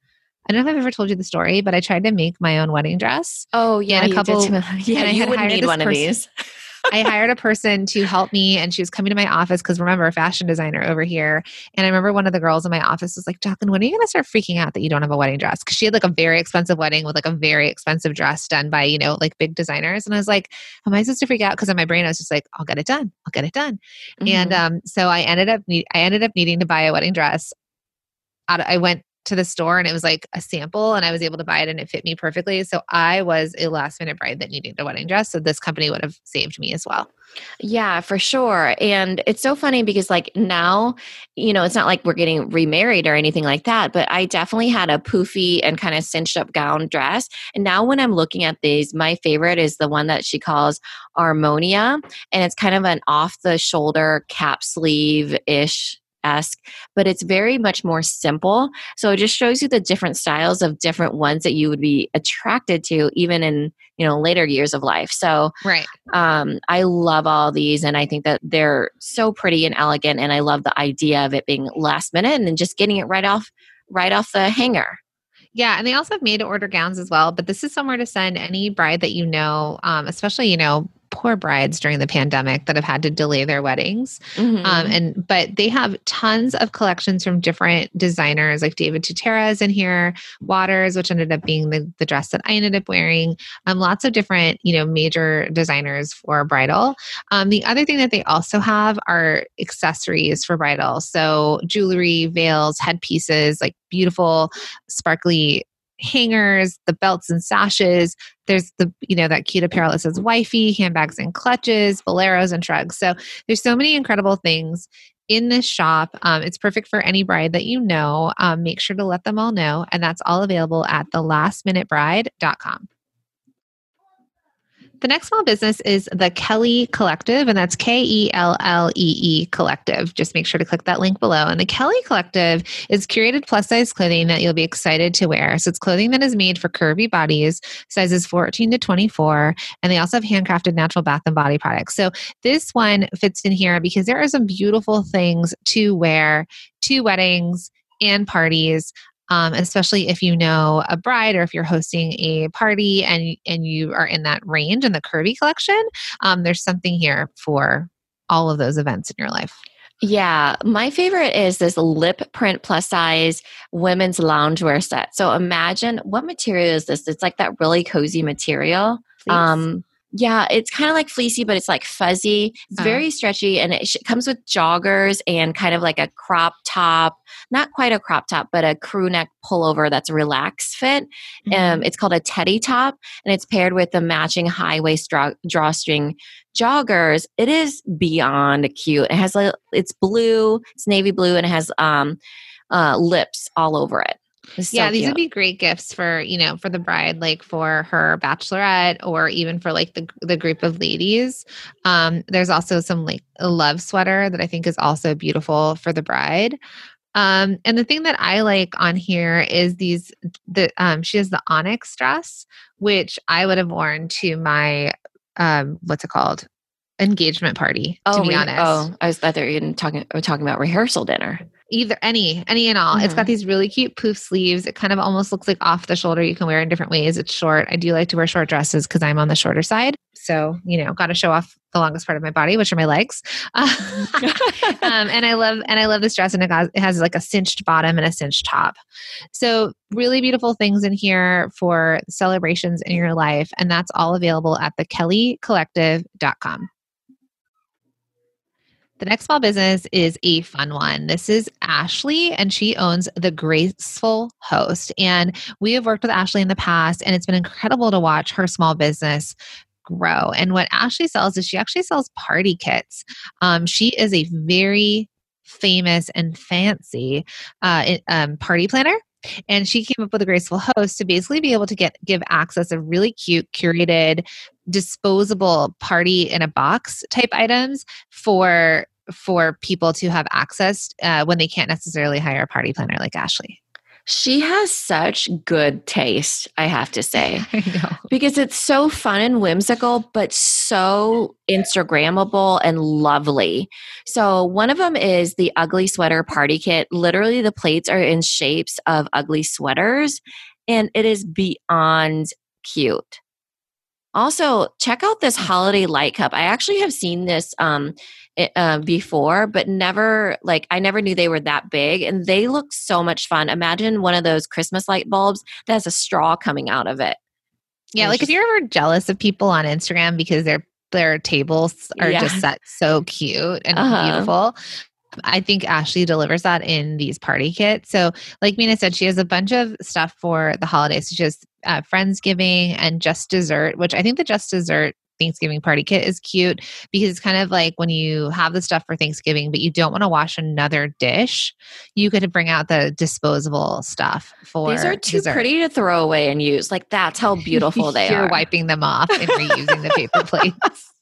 I don't know if I've ever told you the story, but I tried to make my own wedding dress. Oh yeah, and a couple. yeah, and I you had would need one of these. I hired a person to help me, and she was coming to my office because remember, a fashion designer over here. And I remember one of the girls in my office was like, Jacqueline, when are you going to start freaking out that you don't have a wedding dress? Because she had like a very expensive wedding with like a very expensive dress done by, you know, like big designers. And I was like, Am I supposed to freak out? Because in my brain, I was just like, I'll get it done. I'll get it done. And Mhm. um, so I ended up need- I ended up needing to buy a wedding dress. I went to the store and it was like a sample and I was able to buy it and it fit me perfectly. So I was a last minute bride that needed a wedding dress. So this company would have saved me as well. Yeah, for sure. And it's so funny because, like, now, you know, it's not like we're getting remarried or anything like that, but I definitely had a poofy and kind of cinched up gown dress. And now, when I'm looking at these, my favorite is the one that she calls Armonia And it's kind of an off the shoulder cap sleeve ish esque, but it's very much more simple. So it just shows you the different styles of different ones that you would be attracted to, even in, you know, later years of life. So, Right. um, I love all these, and I think that they're so pretty and elegant. And I love the idea of it being last minute and then just getting it right off, right off the hanger. Yeah, and they also have made to order gowns as well. But this is somewhere to send any bride that you know, um, especially you know poor brides during the pandemic that have had to delay their weddings. Um, Mhm. and but they have tons of collections from different designers, like David Tutera is in here, Watters, which ended up being the, the dress that I ended up wearing. Um, lots of different you know major designers for bridal. Um, the other thing that they also have are accessories for bridal, so jewelry, veils, headpieces, like beautiful, sparkly hangers, the belts and sashes. There's the, you know, that cute apparel that says wifey, handbags and clutches, boleros and shrugs. So there's so many incredible things in this shop. Um, it's perfect for any bride that you know. Um, make sure to let them all know. And that's all available at thelastminutebride.com. The next small business is the Kellee Collective, and that's K E L L E E Collective. Just make sure to click that link below. And the Kellee Collective is curated plus size clothing that you'll be excited to wear. So it's clothing that is made for curvy bodies, sizes 14 to 24, and they also have handcrafted natural bath and body products. So this one fits in here because there are some beautiful things to wear to weddings and parties um, especially if you know a bride or if you're hosting a party and and you are in that range in the curvy collection um, there's something here for all of those events in your life Yeah, my favorite is this lip print plus size women's loungewear set. So imagine what material is this? It's like that really cozy material. Please. Um, yeah, it's kind of like fleecy, but it's like fuzzy. It's Oh. very stretchy, and it sh- comes with joggers and kind of like a crop top. Not quite a crop top, but a crew neck pullover that's a relaxed fit. Mm-hmm. Um, it's called a teddy top, and it's paired with the matching high waist draw- drawstring joggers. It is beyond cute. It has like it's blue, it's navy blue, and it has um, uh, lips all over it. So yeah these cute. would be great gifts for you know for the bride like for her bachelorette or even for like the, the group of ladies. Um there's also some like a love sweater that i think is also beautiful for the bride. Um and the thing that i like on here is these the um she has the onyx dress which i would have worn to my um what's it called engagement party to be honest Oh, I was thought they were even talking, were talking about rehearsal dinner. Either any, any and all. Mm-hmm. It's got mm-hmm. these really cute poof sleeves. It kind of almost looks like off the shoulder. You can wear in different ways. It's short. I do like to wear short dresses because I'm on the shorter side. So, you know, got to show off the longest part of my body, which are my legs. um, and I love, and I love this dress and it, got, it has like a cinched bottom and a cinched top. So really beautiful things in here for celebrations in your life. And that's all available at thekelleecollective.com. The next small business is a fun one. This is Ashley, and she owns the Graceful Host. And we have worked with Ashley in the past, and it's been incredible to watch her small business grow. And what Ashley sells is she actually sells party kits. Um, she is a very famous and fancy uh, um, party planner and she came up with a graceful host to basically be able to get give access of really cute curated disposable party in a box type items for for people to have access uh, when they can't necessarily hire a party planner like Ashley. She has such good taste, I have to say. Because it's so fun and whimsical, but so Instagrammable and lovely. So, one of them is the ugly sweater party kit. Literally, the plates are in shapes of ugly sweaters, and it is beyond cute. Also, check out this holiday light cup. I actually have seen this um, uh, before, but never like I never knew they were that big, and they look so much fun. Imagine one of those Christmas light bulbs that has a straw coming out of it. Yeah, like just, if you're ever jealous of people on Instagram because their their tables are yeah. just set so cute and uh-huh. beautiful. I think Ashley delivers that in these party kits. So, like Mina said, she has a bunch of stuff for the holidays. She has uh, Friendsgiving and Just Dessert, which I think the Just Dessert Thanksgiving party kit is cute because it's kind of like when you have the stuff for Thanksgiving, but you don't want to wash another dish, you could bring out the disposable stuff for. These are too dessert. pretty to throw away and use. Like that's how beautiful they You're are. You're wiping them off and reusing the paper plates.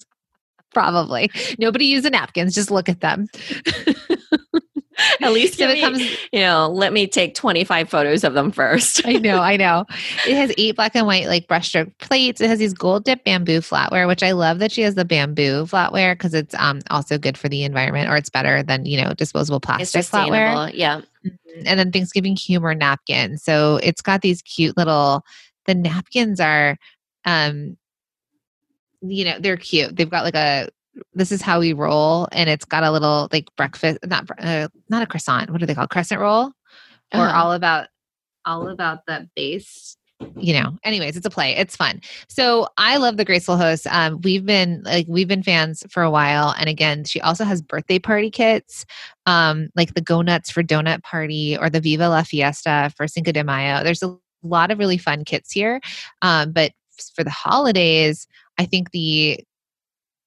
Probably. Nobody use the napkins. Just look at them. At least if it comes, you know, let me take 25 photos of them first. I know, I know. It has eight black and white like brushstroke plates. It has these gold dip bamboo flatware, which I love that she has the bamboo flatware because it's um also good for the environment or it's better than, you know, disposable plastic flatware. Yeah. Mm-hmm. And then Thanksgiving humor napkins. So it's got these cute little the napkins are um you know, they're cute. They've got like a this is how we roll and it's got a little like breakfast not uh, not a croissant what are they called crescent roll or uh-huh. all about all about the base you know anyways it's a play it's fun so i love the graceful host um, we've been like we've been fans for a while and again she also has birthday party kits um, like the go nuts for donut party or the viva la fiesta for cinco de mayo there's a lot of really fun kits here um, but for the holidays i think the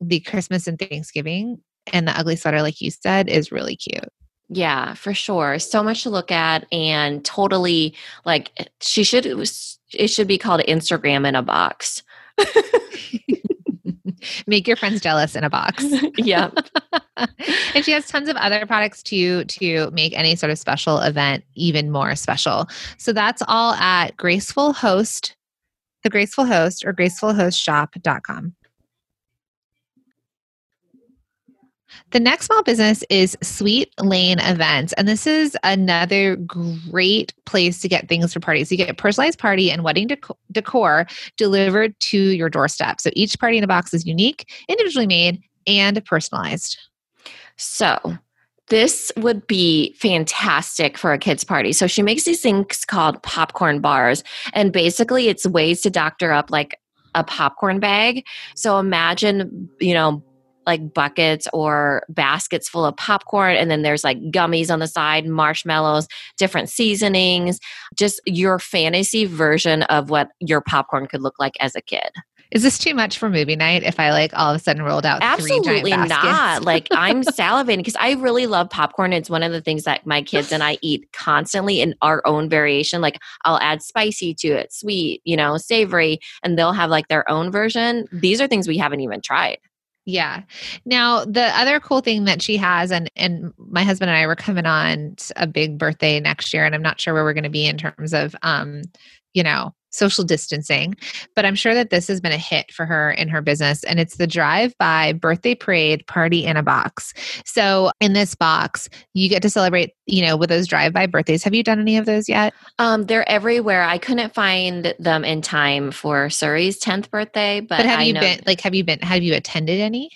the Christmas and Thanksgiving and the ugly sweater, like you said, is really cute. Yeah, for sure. So much to look at and totally like eh, she should it should be called Instagram in a box. Make your friends jealous in a box. yeah. and she has tons of other products too to make any sort of special event even more special. So that's all at Graceful Host, the Graceful Host or gracefulhostshop.com. The next small business is Sweet Lane Events. And this is another great place to get things for parties. You get personalized party and wedding decor delivered to your doorstep. So each party in a box is unique, individually made, and personalized. So, this would be fantastic for a kids party. So she makes these things called popcorn bars and basically it's ways to doctor up like a popcorn bag. So imagine, you know, like buckets or baskets full of popcorn and then there's like gummies on the side marshmallows different seasonings just your fantasy version of what your popcorn could look like as a kid is this too much for movie night if I like all of a sudden rolled out Absolutely not. like I'm salivating because I really love popcorn. It's one of the things that my kids and I eat constantly in our own variation. Like I'll add spicy to it, sweet, you know, savory, and they'll have like their own version. These are things we haven't even tried. Yeah. Now the other cool thing that she has, and and my husband and I were coming on a big birthday next year, and I'm not sure where we're going to be in terms of, um, you know, social distancing. But I'm sure that this has been a hit for her in her business. And it's the drive by birthday parade party in a box. So in this box, you get to celebrate, you know, with those drive by birthdays. Have you done any of those yet? Um, they're everywhere. I couldn't find them in time for Surrey's 10th birthday, but, But have I you know- been like have you been have you attended any?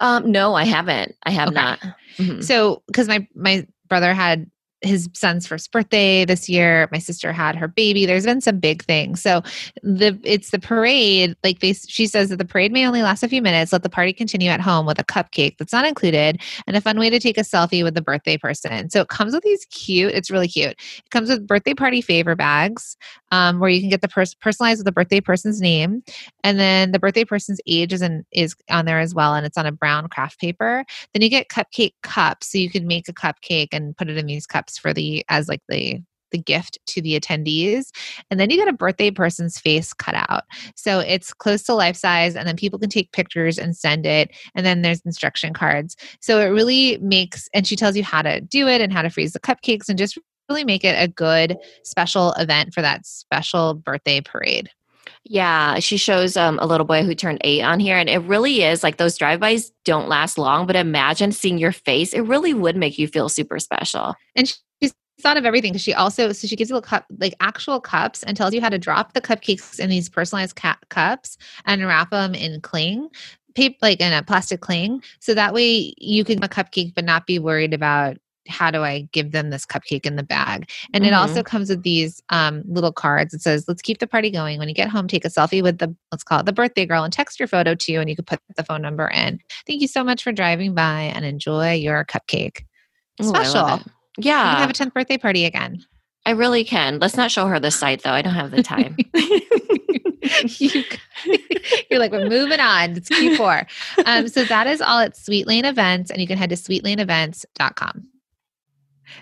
Um, no, I haven't. I have Okay. not. Mhm. So, because my my brother had his son's first birthday this year, my sister had her baby. There's been some big things. So the it's the parade. Like they, she says that the parade may only last a few minutes. Let the party continue at home with a cupcake that's not included and a fun way to take a selfie with the birthday person. So it comes with these cute. It's really cute. It comes with birthday party favor bags, um, where you can get the pers- personalized with the birthday person's name, and then the birthday person's age is in, is on there as well, and it's on a brown craft paper. Then you get cupcake cups, so you can make a cupcake and put it in these cups for the as like the the gift to the attendees. And then you get a birthday person's face cut out. So it's close to life size, and then people can take pictures and send it. And then there's instruction cards. So it really makes, and she tells you how to do it and how to freeze the cupcakes and just really make it a good special event for that special birthday parade. Yeah, she shows um, a little boy who turned eight on here, and it really is like those drive-bys don't last long. But imagine seeing your face; it really would make you feel super special. And she's thought of everything because she also so she gives you a cup like actual cups and tells you how to drop the cupcakes in these personalized ca- cups and wrap them in cling paper like in a plastic cling so that way you can a cupcake but not be worried about how do I give them this cupcake in the bag? And it also comes with these um, little cards. It says, let's keep the party going. When you get home, take a selfie with the, let's call it the birthday girl and text your photo to you and you can put the phone number in. Thank you so much for driving by and enjoy your cupcake. Ooh, Special. it. You Yeah, have a 10th birthday party again. I really can. Let's not show her the site though. I don't have the time. you, you're like, we're moving on. It's Q4. Um, so that is all at Sweet Lane Events, and you can head to sweetlaneevents.com.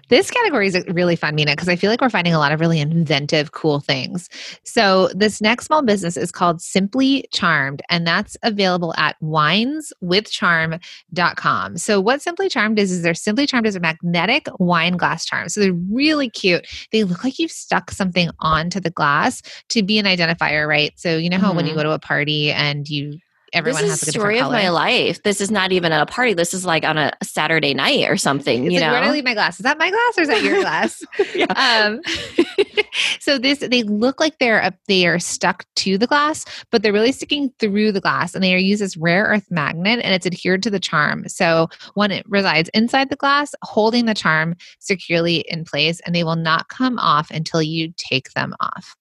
This category is really fun, Mina, because I feel like we're finding a lot of really inventive, cool things. So, this next small business is called Simply Charmed, and that's available at wineswithcharm.com. So, what Simply Charmed is, is they're Simply Charmed is a magnetic wine glass charm. So, they're really cute. They look like you've stuck something onto the glass to be an identifier, right? So, you know how when you Mhm. go to a party and you everyone this has a story of my life. This is not even at a party. This is like on a Saturday night or something. It's you like, know, where did I leave my glass? Is that my glass or is that your glass? Um, so this they look like they're up, they are stuck to the glass, but they're really sticking through the glass, and they are used as rare earth magnet, and it's adhered to the charm. So when it resides inside the glass, holding the charm securely in place, and they will not come off until you take them off.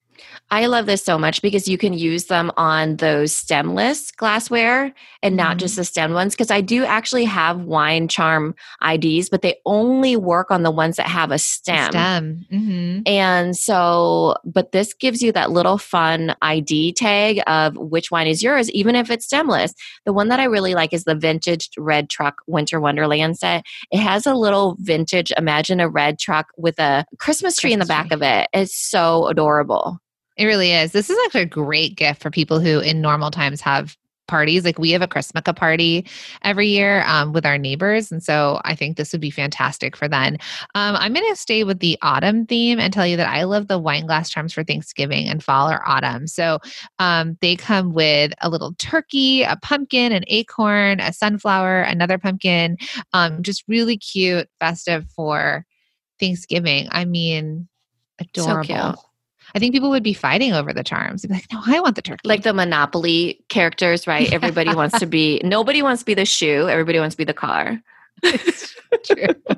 I love this so much because you can use them on those stemless glassware and not Mhm. just the stem ones. Because I do actually have wine charm IDs, but they only work on the ones that have a stem. Stem. hmm And so, but this gives you that little fun ID tag of which wine is yours, even if it's stemless. The one that I really like is the vintage red truck winter wonderland set. It has a little vintage, imagine a red truck with a Christmas tree in the Christmas back of it. It's so adorable. It really is. This is actually a great gift for people who, in normal times, have parties. Like we have a Christmas party every year um, with our neighbors, and so I think this would be fantastic for them. Um, I'm going to stay with the autumn theme and tell you that I love the wine glass charms for Thanksgiving and fall or autumn. So um, they come with a little turkey, a pumpkin, an acorn, a sunflower, another pumpkin. Um, just really cute, festive for Thanksgiving. I mean, So adorable. cute. I think people would be fighting over the charms. They'd be like, no, I want the turkey. Like the Monopoly characters, right? Everybody wants to be, nobody wants to be the shoe, everybody wants to be the car. It's true.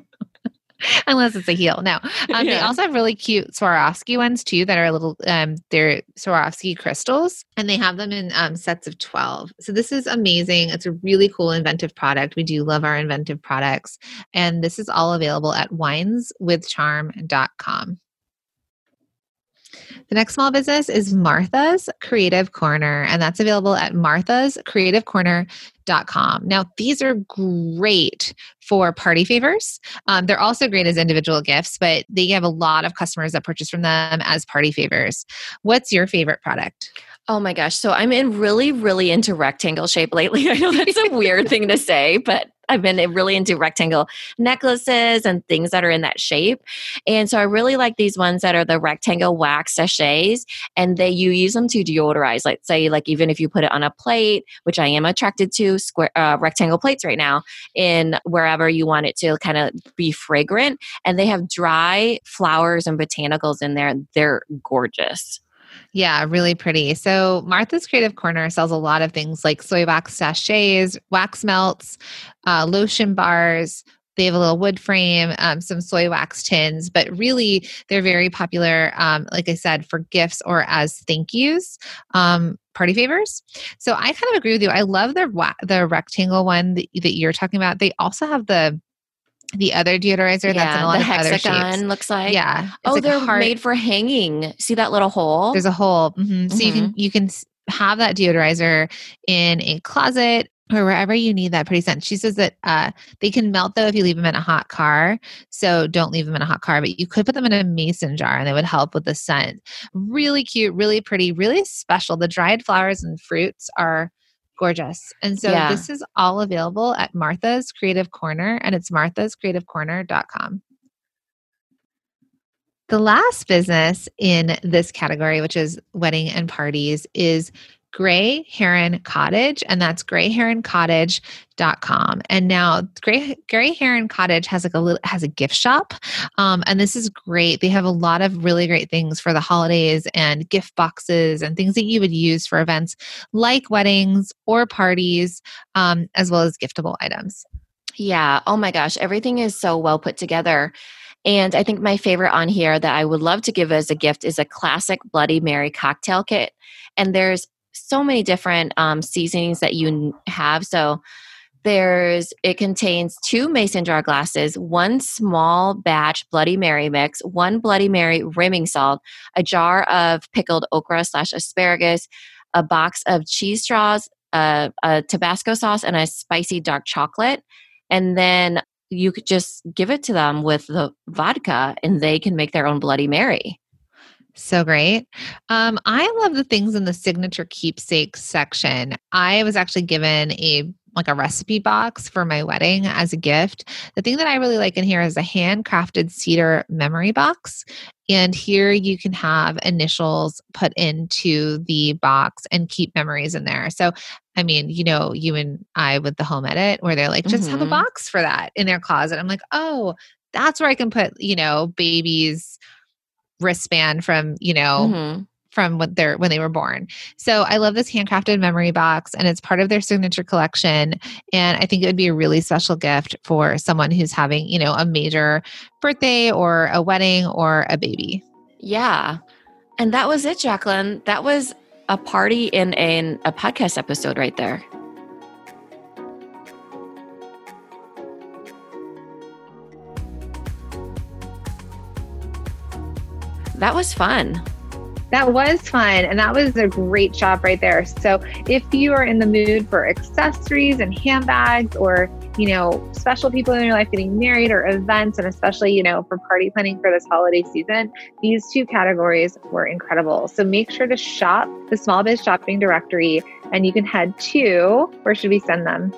Unless it's a heel. No. Um, They also have really cute Swarovski ones too that are little, um, they're Swarovski crystals and they have them in um, sets of 12. So this is amazing. It's a really cool, inventive product. We do love our inventive products. And this is all available at wineswithcharm.com. The next small business is Martha's Creative Corner, and that's available at marthascreativecorner.com. Now, these are great for party favors. Um, they're also great as individual gifts, but they have a lot of customers that purchase from them as party favors. What's your favorite product? Oh my gosh. So I'm in really, really into rectangle shape lately. I know that's a weird thing to say, but I've been really into rectangle necklaces and things that are in that shape. And so I really like these ones that are the rectangle wax sachets and they you use them to deodorize. Like say like even if you put it on a plate, which I am attracted to square uh, rectangle plates right now in wherever you want it to kind of be fragrant and they have dry flowers and botanicals in there. They're gorgeous. Yeah, really pretty. So Martha's Creative Corner sells a lot of things like soy wax sachets, wax melts, uh, lotion bars. They have a little wood frame, um, some soy wax tins, but really they're very popular, um, like I said, for gifts or as thank yous. Um, party favors. So I kind of agree with you. I love the the rectangle one that, that you're talking about. They also have the the other deodorizer yeah, that's in a lot the of hexagon other shapes. looks like yeah oh like they're made for hanging see that little hole there's a hole mm-hmm. Mm-hmm. so you can mm-hmm. you can have that deodorizer in a closet or wherever you need that pretty scent. She says that uh, they can melt though if you leave them in a hot car. So don't leave them in a hot car, but you could put them in a mason jar and they would help with the scent. Really cute, really pretty, really special. The dried flowers and fruits are gorgeous. And so yeah. this is all available at Martha's Creative Corner and it's marthascreativecorner.com. The last business in this category, which is wedding and parties, is Gray Heron Cottage, and that's greyheroncottage.com. And now Gray, Grey Heron Cottage has like a little has a gift shop. Um, and this is great. They have a lot of really great things for the holidays and gift boxes and things that you would use for events like weddings or parties, um, as well as giftable items. Yeah. Oh my gosh. Everything is so well put together. And I think my favorite on here that I would love to give as a gift is a classic Bloody Mary cocktail kit. And there's so many different um, seasonings that you have. So there's it contains two mason jar glasses, one small batch Bloody Mary mix, one Bloody Mary rimming salt, a jar of pickled okra slash asparagus, a box of cheese straws, a, a Tabasco sauce, and a spicy dark chocolate. And then you could just give it to them with the vodka, and they can make their own Bloody Mary. So great. Um, I love the things in the signature keepsakes section. I was actually given a like a recipe box for my wedding as a gift. The thing that I really like in here is a handcrafted cedar memory box. And here you can have initials put into the box and keep memories in there. So, I mean, you know, you and I with the home edit, where they're like, just mm-hmm. have a mm-hmm. box for that in their closet. I'm like, oh, that's where I can put, you know, babies wristband from you know mm-hmm. from what they're when they were born. So i love this handcrafted memory box and it's part of their signature collection. And i think it would be a really special gift for someone who's having you know a major birthday or a wedding or a baby. Yeah. And that was it jacqueline. That was a party in a, a podcast episode right there That was fun. That was fun. And that was a great shop right there. So if you are in the mood for accessories and handbags or, you know, special people in your life getting married or events, and especially, you know, for party planning for this holiday season, these two categories were incredible. So make sure to shop the Small Biz Shopping Directory and you can head to, where should we send them?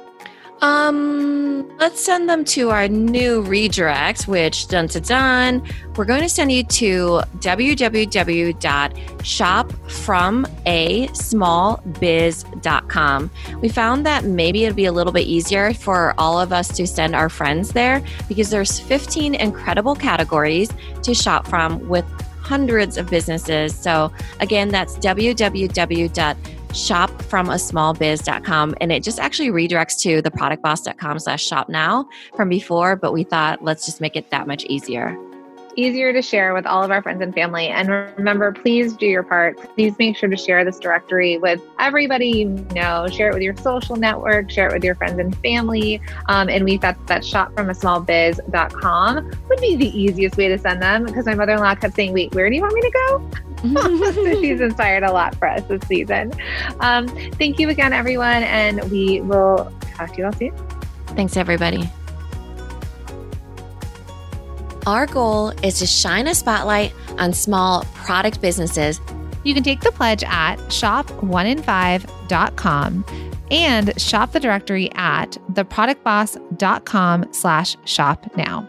Um, let's send them to our new redirect, which done to done. We're going to send you to www.shopfromasmallbiz.com. We found that maybe it'd be a little bit easier for all of us to send our friends there because there's 15 incredible categories to shop from with hundreds of businesses. So again, that's www shopfromasmallbiz.com and it just actually redirects to the productboss.com slash shop now from before but we thought let's just make it that much easier easier to share with all of our friends and family. And remember, please do your part. Please make sure to share this directory with everybody you know. Share it with your social network, share it with your friends and family. Um, and we thought that shopfromasmallbiz.com would be the easiest way to send them because my mother in law kept saying, Wait, where do you want me to go? so she's inspired a lot for us this season. Um, thank you again, everyone, and we will talk to you all soon. Thanks, everybody. Our goal is to shine a spotlight on small product businesses. You can take the pledge at shop1in5.com and shop the directory at theproductboss.com slash shop now.